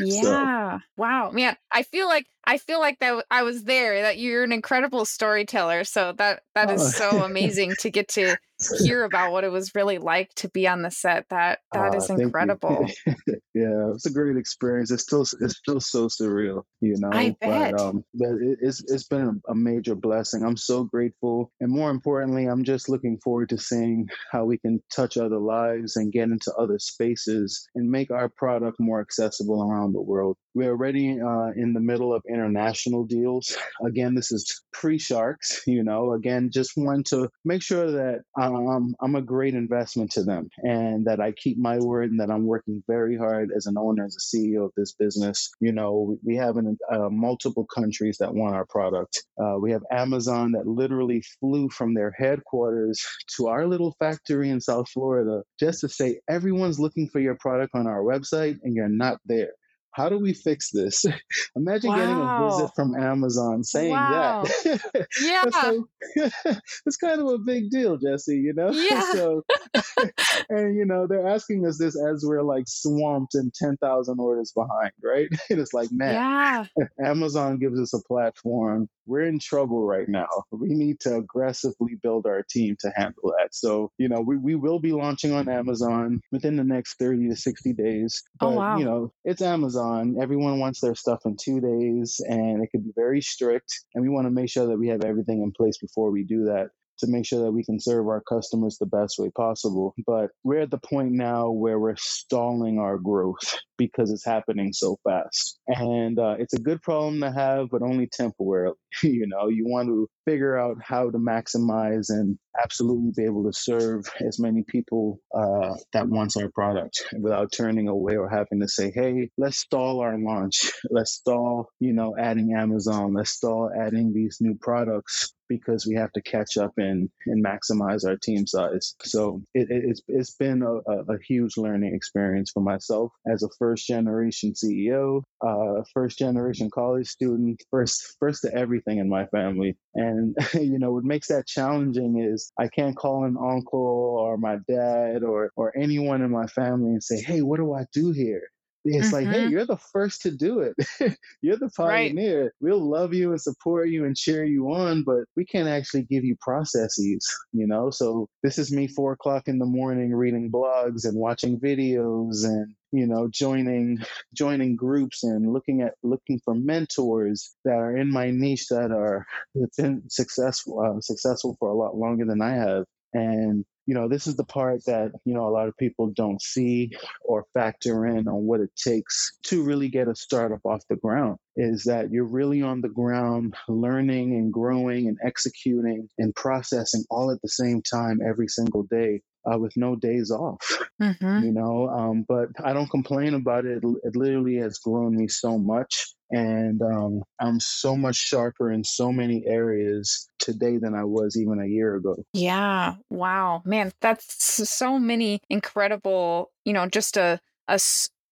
yeah. So. Wow. Man, I feel like I feel like that I was there. That you're an incredible storyteller. So that that is oh. so amazing to get to hear about what it was really like to be on the set. That that uh, is incredible. yeah, it's a great experience. It's still it's still so surreal, you know. I bet. But, um, but it, it's it's been a, a major blessing. I'm so grateful, and more importantly, I'm just looking forward to seeing how we can touch other lives and get into other spaces and make our product more accessible around the world. We're already uh, in the middle of international deals. Again, this is pre Sharks. You know, again, just want to make sure that. um, I'm a great investment to them and that I keep my word and that I'm working very hard as an owner, as a CEO of this business. You know, we have in uh, multiple countries that want our product. Uh, we have Amazon that literally flew from their headquarters to our little factory in South Florida just to say, everyone's looking for your product on our website and you're not there how do we fix this? Imagine wow. getting a visit from Amazon saying wow. that. yeah. It's kind of a big deal, Jessi, you know? Yeah. so, and, you know, they're asking us this as we're like swamped and 10,000 orders behind, right? And it's like, man, yeah. Amazon gives us a platform we're in trouble right now. We need to aggressively build our team to handle that. So, you know, we, we will be launching on Amazon within the next 30 to 60 days. Oh, but, oh, wow. you know, it's Amazon. Everyone wants their stuff in two days and it could be very strict. And we want to make sure that we have everything in place before we do that to make sure that we can serve our customers the best way possible. But we're at the point now where we're stalling our growth because it's happening so fast. And uh, it's a good problem to have, but only temporarily. you know, you want to figure out how to maximize and absolutely be able to serve as many people uh, that wants our product without turning away or having to say, hey, let's stall our launch. Let's stall, you know, adding Amazon. Let's stall adding these new products because we have to catch up and, and maximize our team size. So it, it, it's, it's been a, a huge learning experience for myself as a first generation CEO, uh, first generation college student, first first to everything in my family. And you know what makes that challenging is I can't call an uncle or my dad or or anyone in my family and say, "Hey, what do I do here?" It's mm-hmm. like, hey, mm-hmm. you're the first to do it. you're the pioneer. Right. We'll love you and support you and cheer you on, but we can't actually give you processes, you know? So this is me four o'clock in the morning reading blogs and watching videos and you know joining joining groups and looking at looking for mentors that are in my niche that are that's been successful uh, successful for a lot longer than I have and you know, this is the part that, you know, a lot of people don't see or factor in on what it takes to really get a startup off the ground is that you're really on the ground learning and growing and executing and processing all at the same time every single day uh, with no days off, mm-hmm. you know. Um, but I don't complain about it. It literally has grown me so much. And um, I'm so much sharper in so many areas today than I was even a year ago. Yeah. Wow. Man, that's so many incredible, you know, just a, a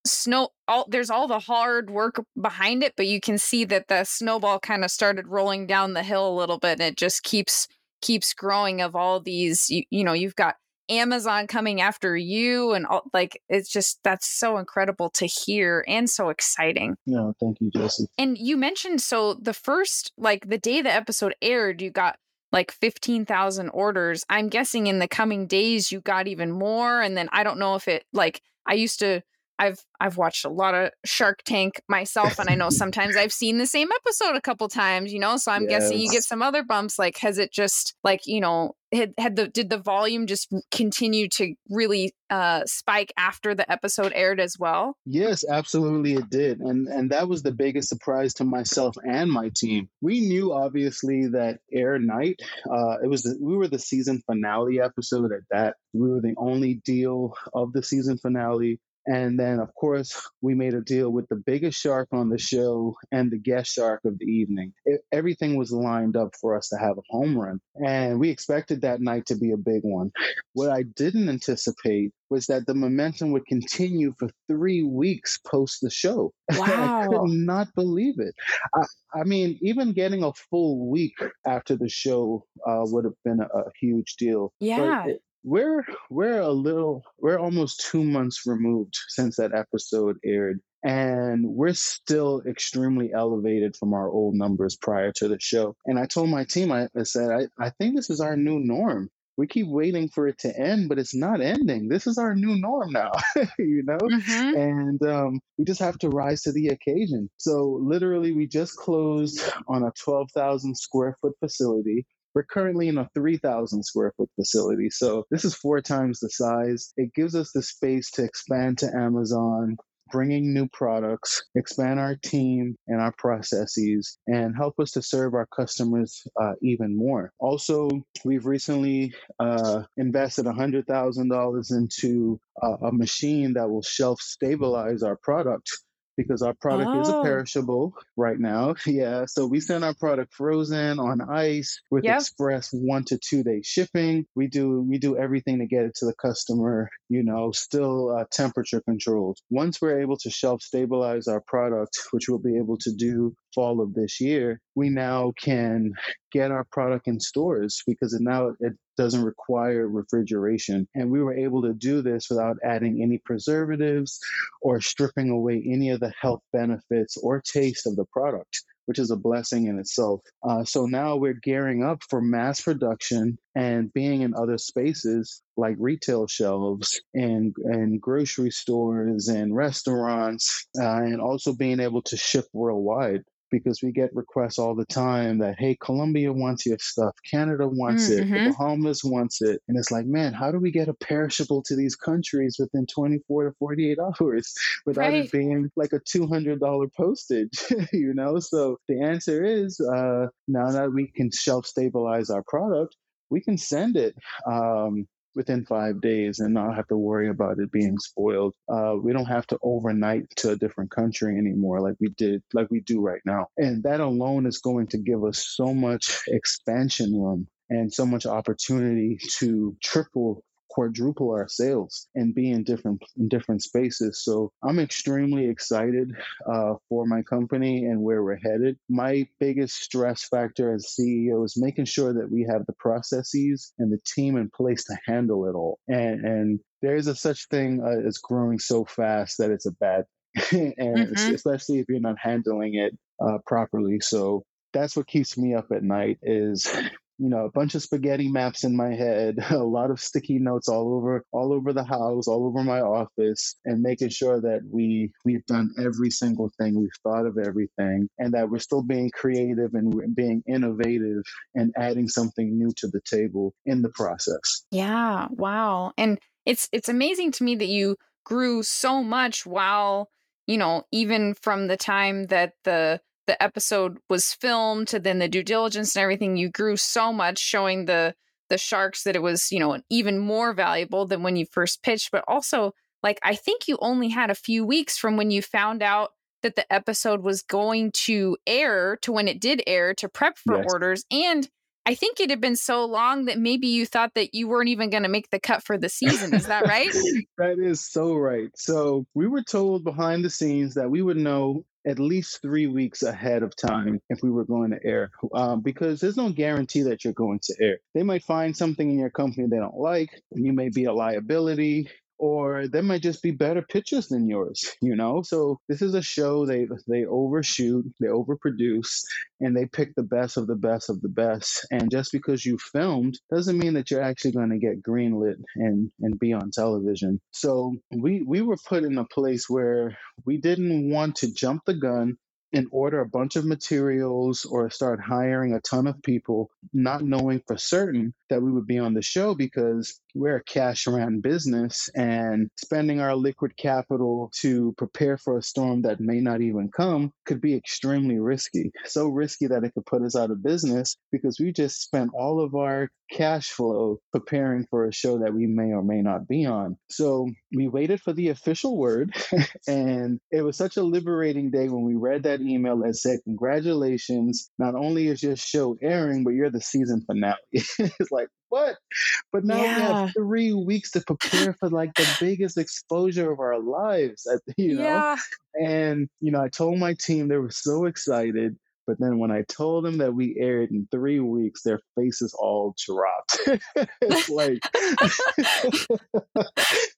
snow all there's all the hard work behind it but you can see that the snowball kind of started rolling down the hill a little bit and it just keeps keeps growing of all these you, you know you've got Amazon coming after you and all, like it's just that's so incredible to hear and so exciting. Yeah, thank you, Jessi. And you mentioned so the first like the day the episode aired, you got like 15,000 orders. I'm guessing in the coming days you got even more and then I don't know if it like I used to I've I've watched a lot of Shark Tank myself, and I know sometimes I've seen the same episode a couple times, you know. So I'm yes. guessing you get some other bumps. Like, has it just like you know had had the did the volume just continue to really uh, spike after the episode aired as well? Yes, absolutely, it did, and and that was the biggest surprise to myself and my team. We knew obviously that air night. Uh, it was the, we were the season finale episode at that. We were the only deal of the season finale. And then, of course, we made a deal with the biggest shark on the show and the guest shark of the evening. It, everything was lined up for us to have a home run. And we expected that night to be a big one. What I didn't anticipate was that the momentum would continue for three weeks post the show. Wow. I could not believe it. I, I, mean, even getting a full week after the show uh, would have been a, a huge deal. Yeah. It, we're we're a little we're almost two months removed since that episode aired and we're still extremely elevated from our old numbers prior to the show. And i told my team i, I said I, I think this is our new norm. We keep waiting for it to end but it's not ending. This is our new norm now you know? Mm-hmm. and um, we just have to rise to the occasion. So literally we just closed on a 12000 square foot facility we're currently in a 3,000 square foot facility. So this is four times the size. It gives us the space to expand to Amazon, bringing new products, expand our team and our processes, and help us to serve our customers uh, even more. Also, we've recently uh, invested $100,000 into uh, a machine that will shelf stabilize our product because our product oh. is a perishable right now. Yeah. So we send our product frozen on ice with yep. express one to two day shipping. We do we do everything to get it to the customer, you know, still uh, temperature controlled. Once we're able to shelf stabilize our product, which we'll be able to do fall of this year, we now can get our product in stores because now it doesn't require refrigeration. And we were able to do this without adding any preservatives or stripping away any of the health benefits or taste of the product which is a blessing in itself. Uh, so now we're gearing up for mass production and being in other spaces like retail shelves and and grocery stores and restaurants, uh, and also being able to ship worldwide because we get requests all the time that hey colombia wants your stuff canada wants mm-hmm. it the mm-hmm. bahamas wants it and it's like man how do we get a perishable to these countries within 24 to 48 hours without right. it being like a $200 postage you know so the answer is uh, now that we can shelf stabilize our product we can send it um, within five days and not have to worry about it being spoiled. Uh, we don't have to overnight to a different country anymore like we did, like we do right now. And that alone is going to give us so much expansion room and so much opportunity to triple quadruple our sales and be in different in different spaces. So I'm extremely excited uh, for my company and where we're headed. My biggest stress factor as CEO is making sure that we have the processes and the team in place to handle it all. And and there is a such thing uh, as growing so fast that it's a bad, and mm-hmm. especially if you're not handling it uh, properly. So that's what keeps me up at night is you know a bunch of spaghetti maps in my head a lot of sticky notes all over all over the house all over my office and making sure that we we've done every single thing we've thought of everything and that we're still being creative and being innovative and adding something new to the table in the process. Yeah wow and it's it's amazing to me that you grew so much while you know even from the time that the the episode was filmed to then the due diligence and everything you grew so much showing the the sharks that it was you know even more valuable than when you first pitched but also like i think you only had a few weeks from when you found out that the episode was going to air to when it did air to prep for yes. orders and I think it had been so long that maybe you thought that you weren't even going to make the cut for the season. Is that right? that is so right. So we were told behind the scenes that we would know at least three weeks ahead of time if we were going to air um, because there's no guarantee that you're going to air. They might find something in your company they don't like, and you may be a liability or they might just be better pitches than yours you know? So this is a show they they overshoot they overproduce and they pick the best of the best of the best. And just because you filmed doesn't mean that you're actually going to get greenlit and and be on television. So we we were put in a place where we didn't want to jump the gun and order a bunch of materials or start hiring a ton of people, not knowing for certain that we would be on the show because we're a cash around business and spending our liquid capital to prepare for a storm that may not even come could be extremely risky. So risky that it could put us out of business because we just spent all of our cash flow preparing for a show that we may or may not be on. So we waited for the official word, and it was such a liberating day when we read that email that said, Congratulations, not only is your show airing, but you're the season finale. it's like, what? But now yeah. we have three weeks to prepare for like the biggest exposure of our lives, you know? Yeah. And, you know, I told my team they were so excited. But then when I told them that we aired in three weeks, their faces all dropped. it's like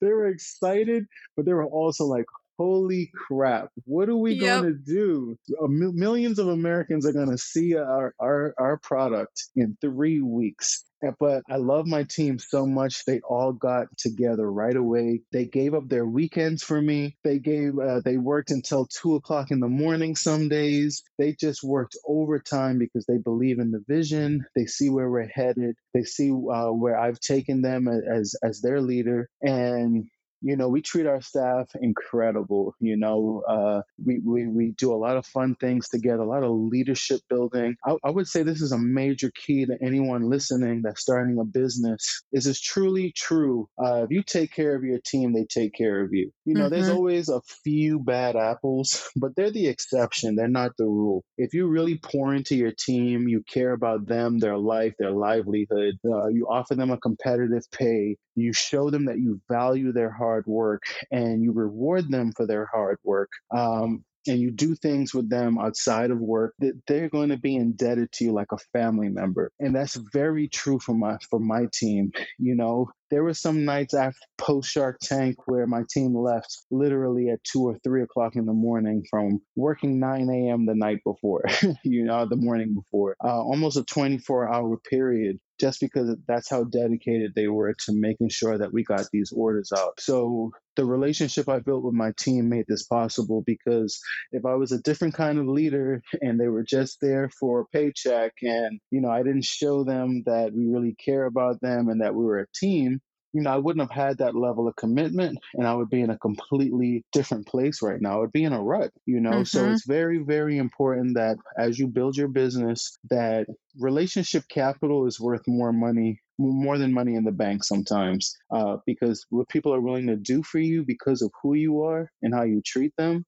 they were excited, but they were also like, holy crap, what are we yep. going to do? Millions of Americans are going to see our, our, our product in three weeks. But I love my team so much. They all got together right away. They gave up their weekends for me. They gave, uh, they worked until two o'clock in the morning some days. They just worked overtime because they believe in the vision. They see where we're headed. They see uh, where I've taken them as, as their leader. And you know, we treat our staff incredible. You know, uh, we, we, we do a lot of fun things together, a lot of leadership building. I, I would say this is a major key to anyone listening that's starting a business. Is it's truly true. Uh, if you take care of your team, they take care of you. You know, mm-hmm. there's always a few bad apples, but they're the exception. They're not the rule. If you really pour into your team, you care about them, their life, their livelihood, uh, you offer them a competitive pay, you show them that you value their hard work, and you reward them for their hard work. Um, and you do things with them outside of work that they're going to be indebted to you like a family member and that's very true for my for my team you know there were some nights after post shark tank where my team left literally at two or three o'clock in the morning from working 9 a.m the night before you know the morning before uh, almost a 24 hour period just because that's how dedicated they were to making sure that we got these orders out. So the relationship I built with my team made this possible because if I was a different kind of leader and they were just there for a paycheck and you know I didn't show them that we really care about them and that we were a team, you know, I wouldn't have had that level of commitment and I would be in a completely different place right now. I would be in a rut, you know. Mm-hmm. So it's very, very important that as you build your business, that relationship capital is worth more money more than money in the bank sometimes uh, because what people are willing to do for you because of who you are and how you treat them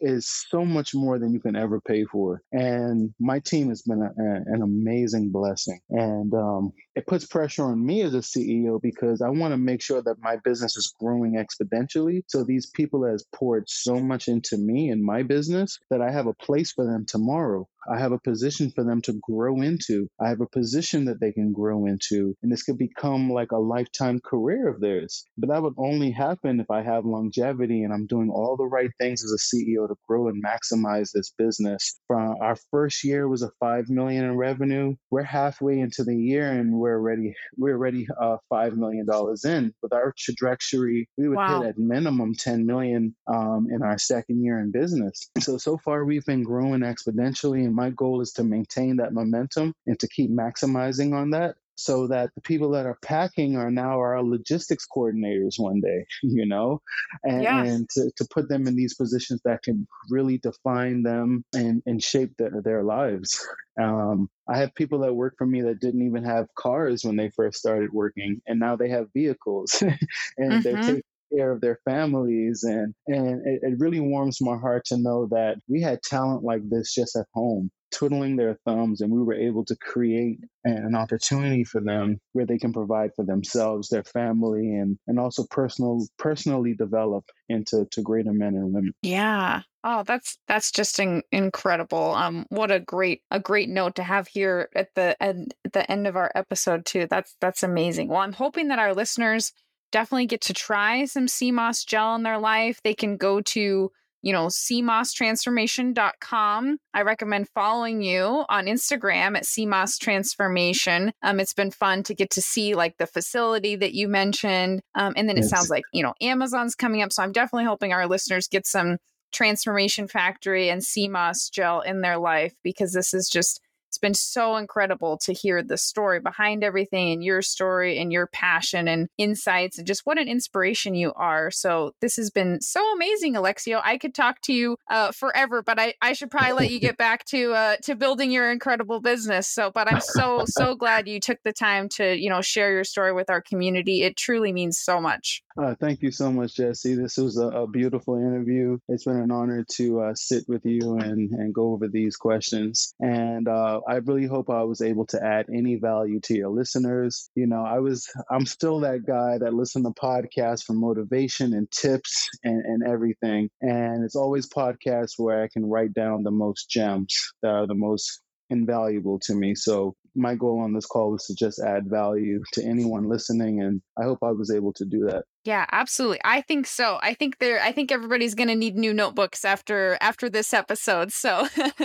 is so much more than you can ever pay for. And my team has been a, an amazing blessing. And um, it puts pressure on me as a CEO because I want to make sure that my business is growing exponentially. So these people has poured so much into me and my business that I have a place for them tomorrow. I have a position for them to grow into. I have a position that they can grow into. And this could become like a lifetime career of theirs. But that would only happen if I have longevity and I'm doing all the right things as a CEO to grow and maximize this business. From our first year was a five million in revenue. We're halfway into the year and we're already we're already uh, five million dollars in. With our trajectory, we would wow. hit at minimum ten million um, in our second year in business. So so far we've been growing exponentially and my goal is to maintain that momentum and to keep maximizing on that so that the people that are packing are now our logistics coordinators one day, you know, and, yeah. and to, to put them in these positions that can really define them and, and shape their, their lives. Um, I have people that work for me that didn't even have cars when they first started working, and now they have vehicles and mm-hmm. they're taking care of their families and and it, it, really warms my heart to know that we had talent like this just at home twiddling their thumbs and we were able to create an opportunity for them where they can provide for themselves their family and and also personal personally develop into to greater men and women. Yeah. Oh that's that's just in, incredible. Um what a great a great note to have here at the at the end of our episode too. That's that's amazing. Well i'm hoping that our listeners definitely get to try some sea moss gel in their life they can go to you know, seamosstransformation.com. I recommend following you on Instagram at Sea Moss Transformation. Um, it's been fun to get to see like the facility that you mentioned. Um, and then yes. it sounds like, you know, Amazon's coming up. So I'm definitely hoping our listeners get some Transformation Factory and sea moss gel in their life because this is just it's been so incredible to hear the story behind everything and your story and your passion and insights and just what an inspiration you are. So this has been so amazing, Alexiou. I could talk to you uh, forever, but I, I should probably let you get back to uh, to building your incredible business. So, but I'm so so glad you took the time to you know share your story with our community. It truly means so much. Uh, thank you so much, Jessi. This was a, a beautiful interview. It's been an honor to uh, sit with you and, and go over these questions. And uh, I really hope I was able to add any value to your listeners. You know, I was, I'm still that guy that listens to podcasts for motivation and tips and, and everything. And it's always podcasts where I can write down the most gems that are the most invaluable to me. So my goal on this call was to just add value to anyone listening and I hope I was able to do that. Yeah, absolutely. I think so. I think there I think everybody's going to need new notebooks after after this episode. So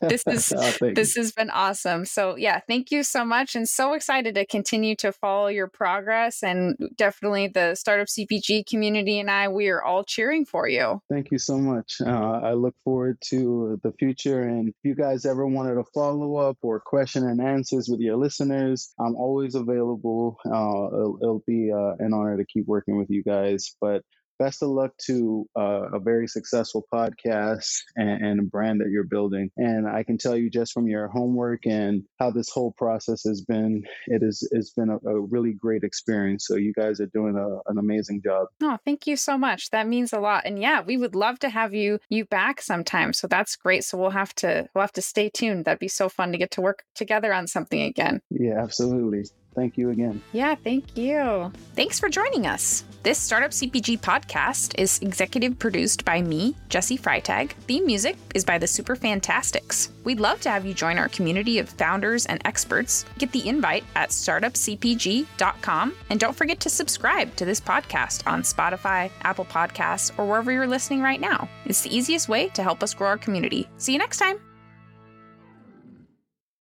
this is oh, this has been awesome. So yeah, thank you so much and so excited to continue to follow your progress and definitely the startup CPG community and I we are all cheering for you. Thank you so much. Uh, I look forward to the future and if you guys ever wanted a follow up or question and answers with your listeners, I'm always available. Uh, it'll, it'll, be uh, an honor to keep working with you guys. But best of luck to uh, a very successful podcast and, and, a brand that you're building. And I can tell you just from your homework and how this whole process has been, it is it's been a, a really great experience. So you guys are doing a, an amazing job. Oh, thank you so much. That means a lot. And yeah, we would love to have you you back sometime. So that's great. So we'll have to we'll have to stay tuned. That'd be so fun to get to work together on something again. Yeah, absolutely. Thank you again. Yeah, thank you. Thanks for joining us. This Startup CPG podcast is executive produced by me, Jessi Freitag. Theme music is by the Super Fantastics. We'd love to have you join our community of founders and experts. Get the invite at startupcpg.com. And don't forget to subscribe to this podcast on Spotify, Apple Podcasts, or wherever you're listening right now. It's the easiest way to help us grow our community. See you next time.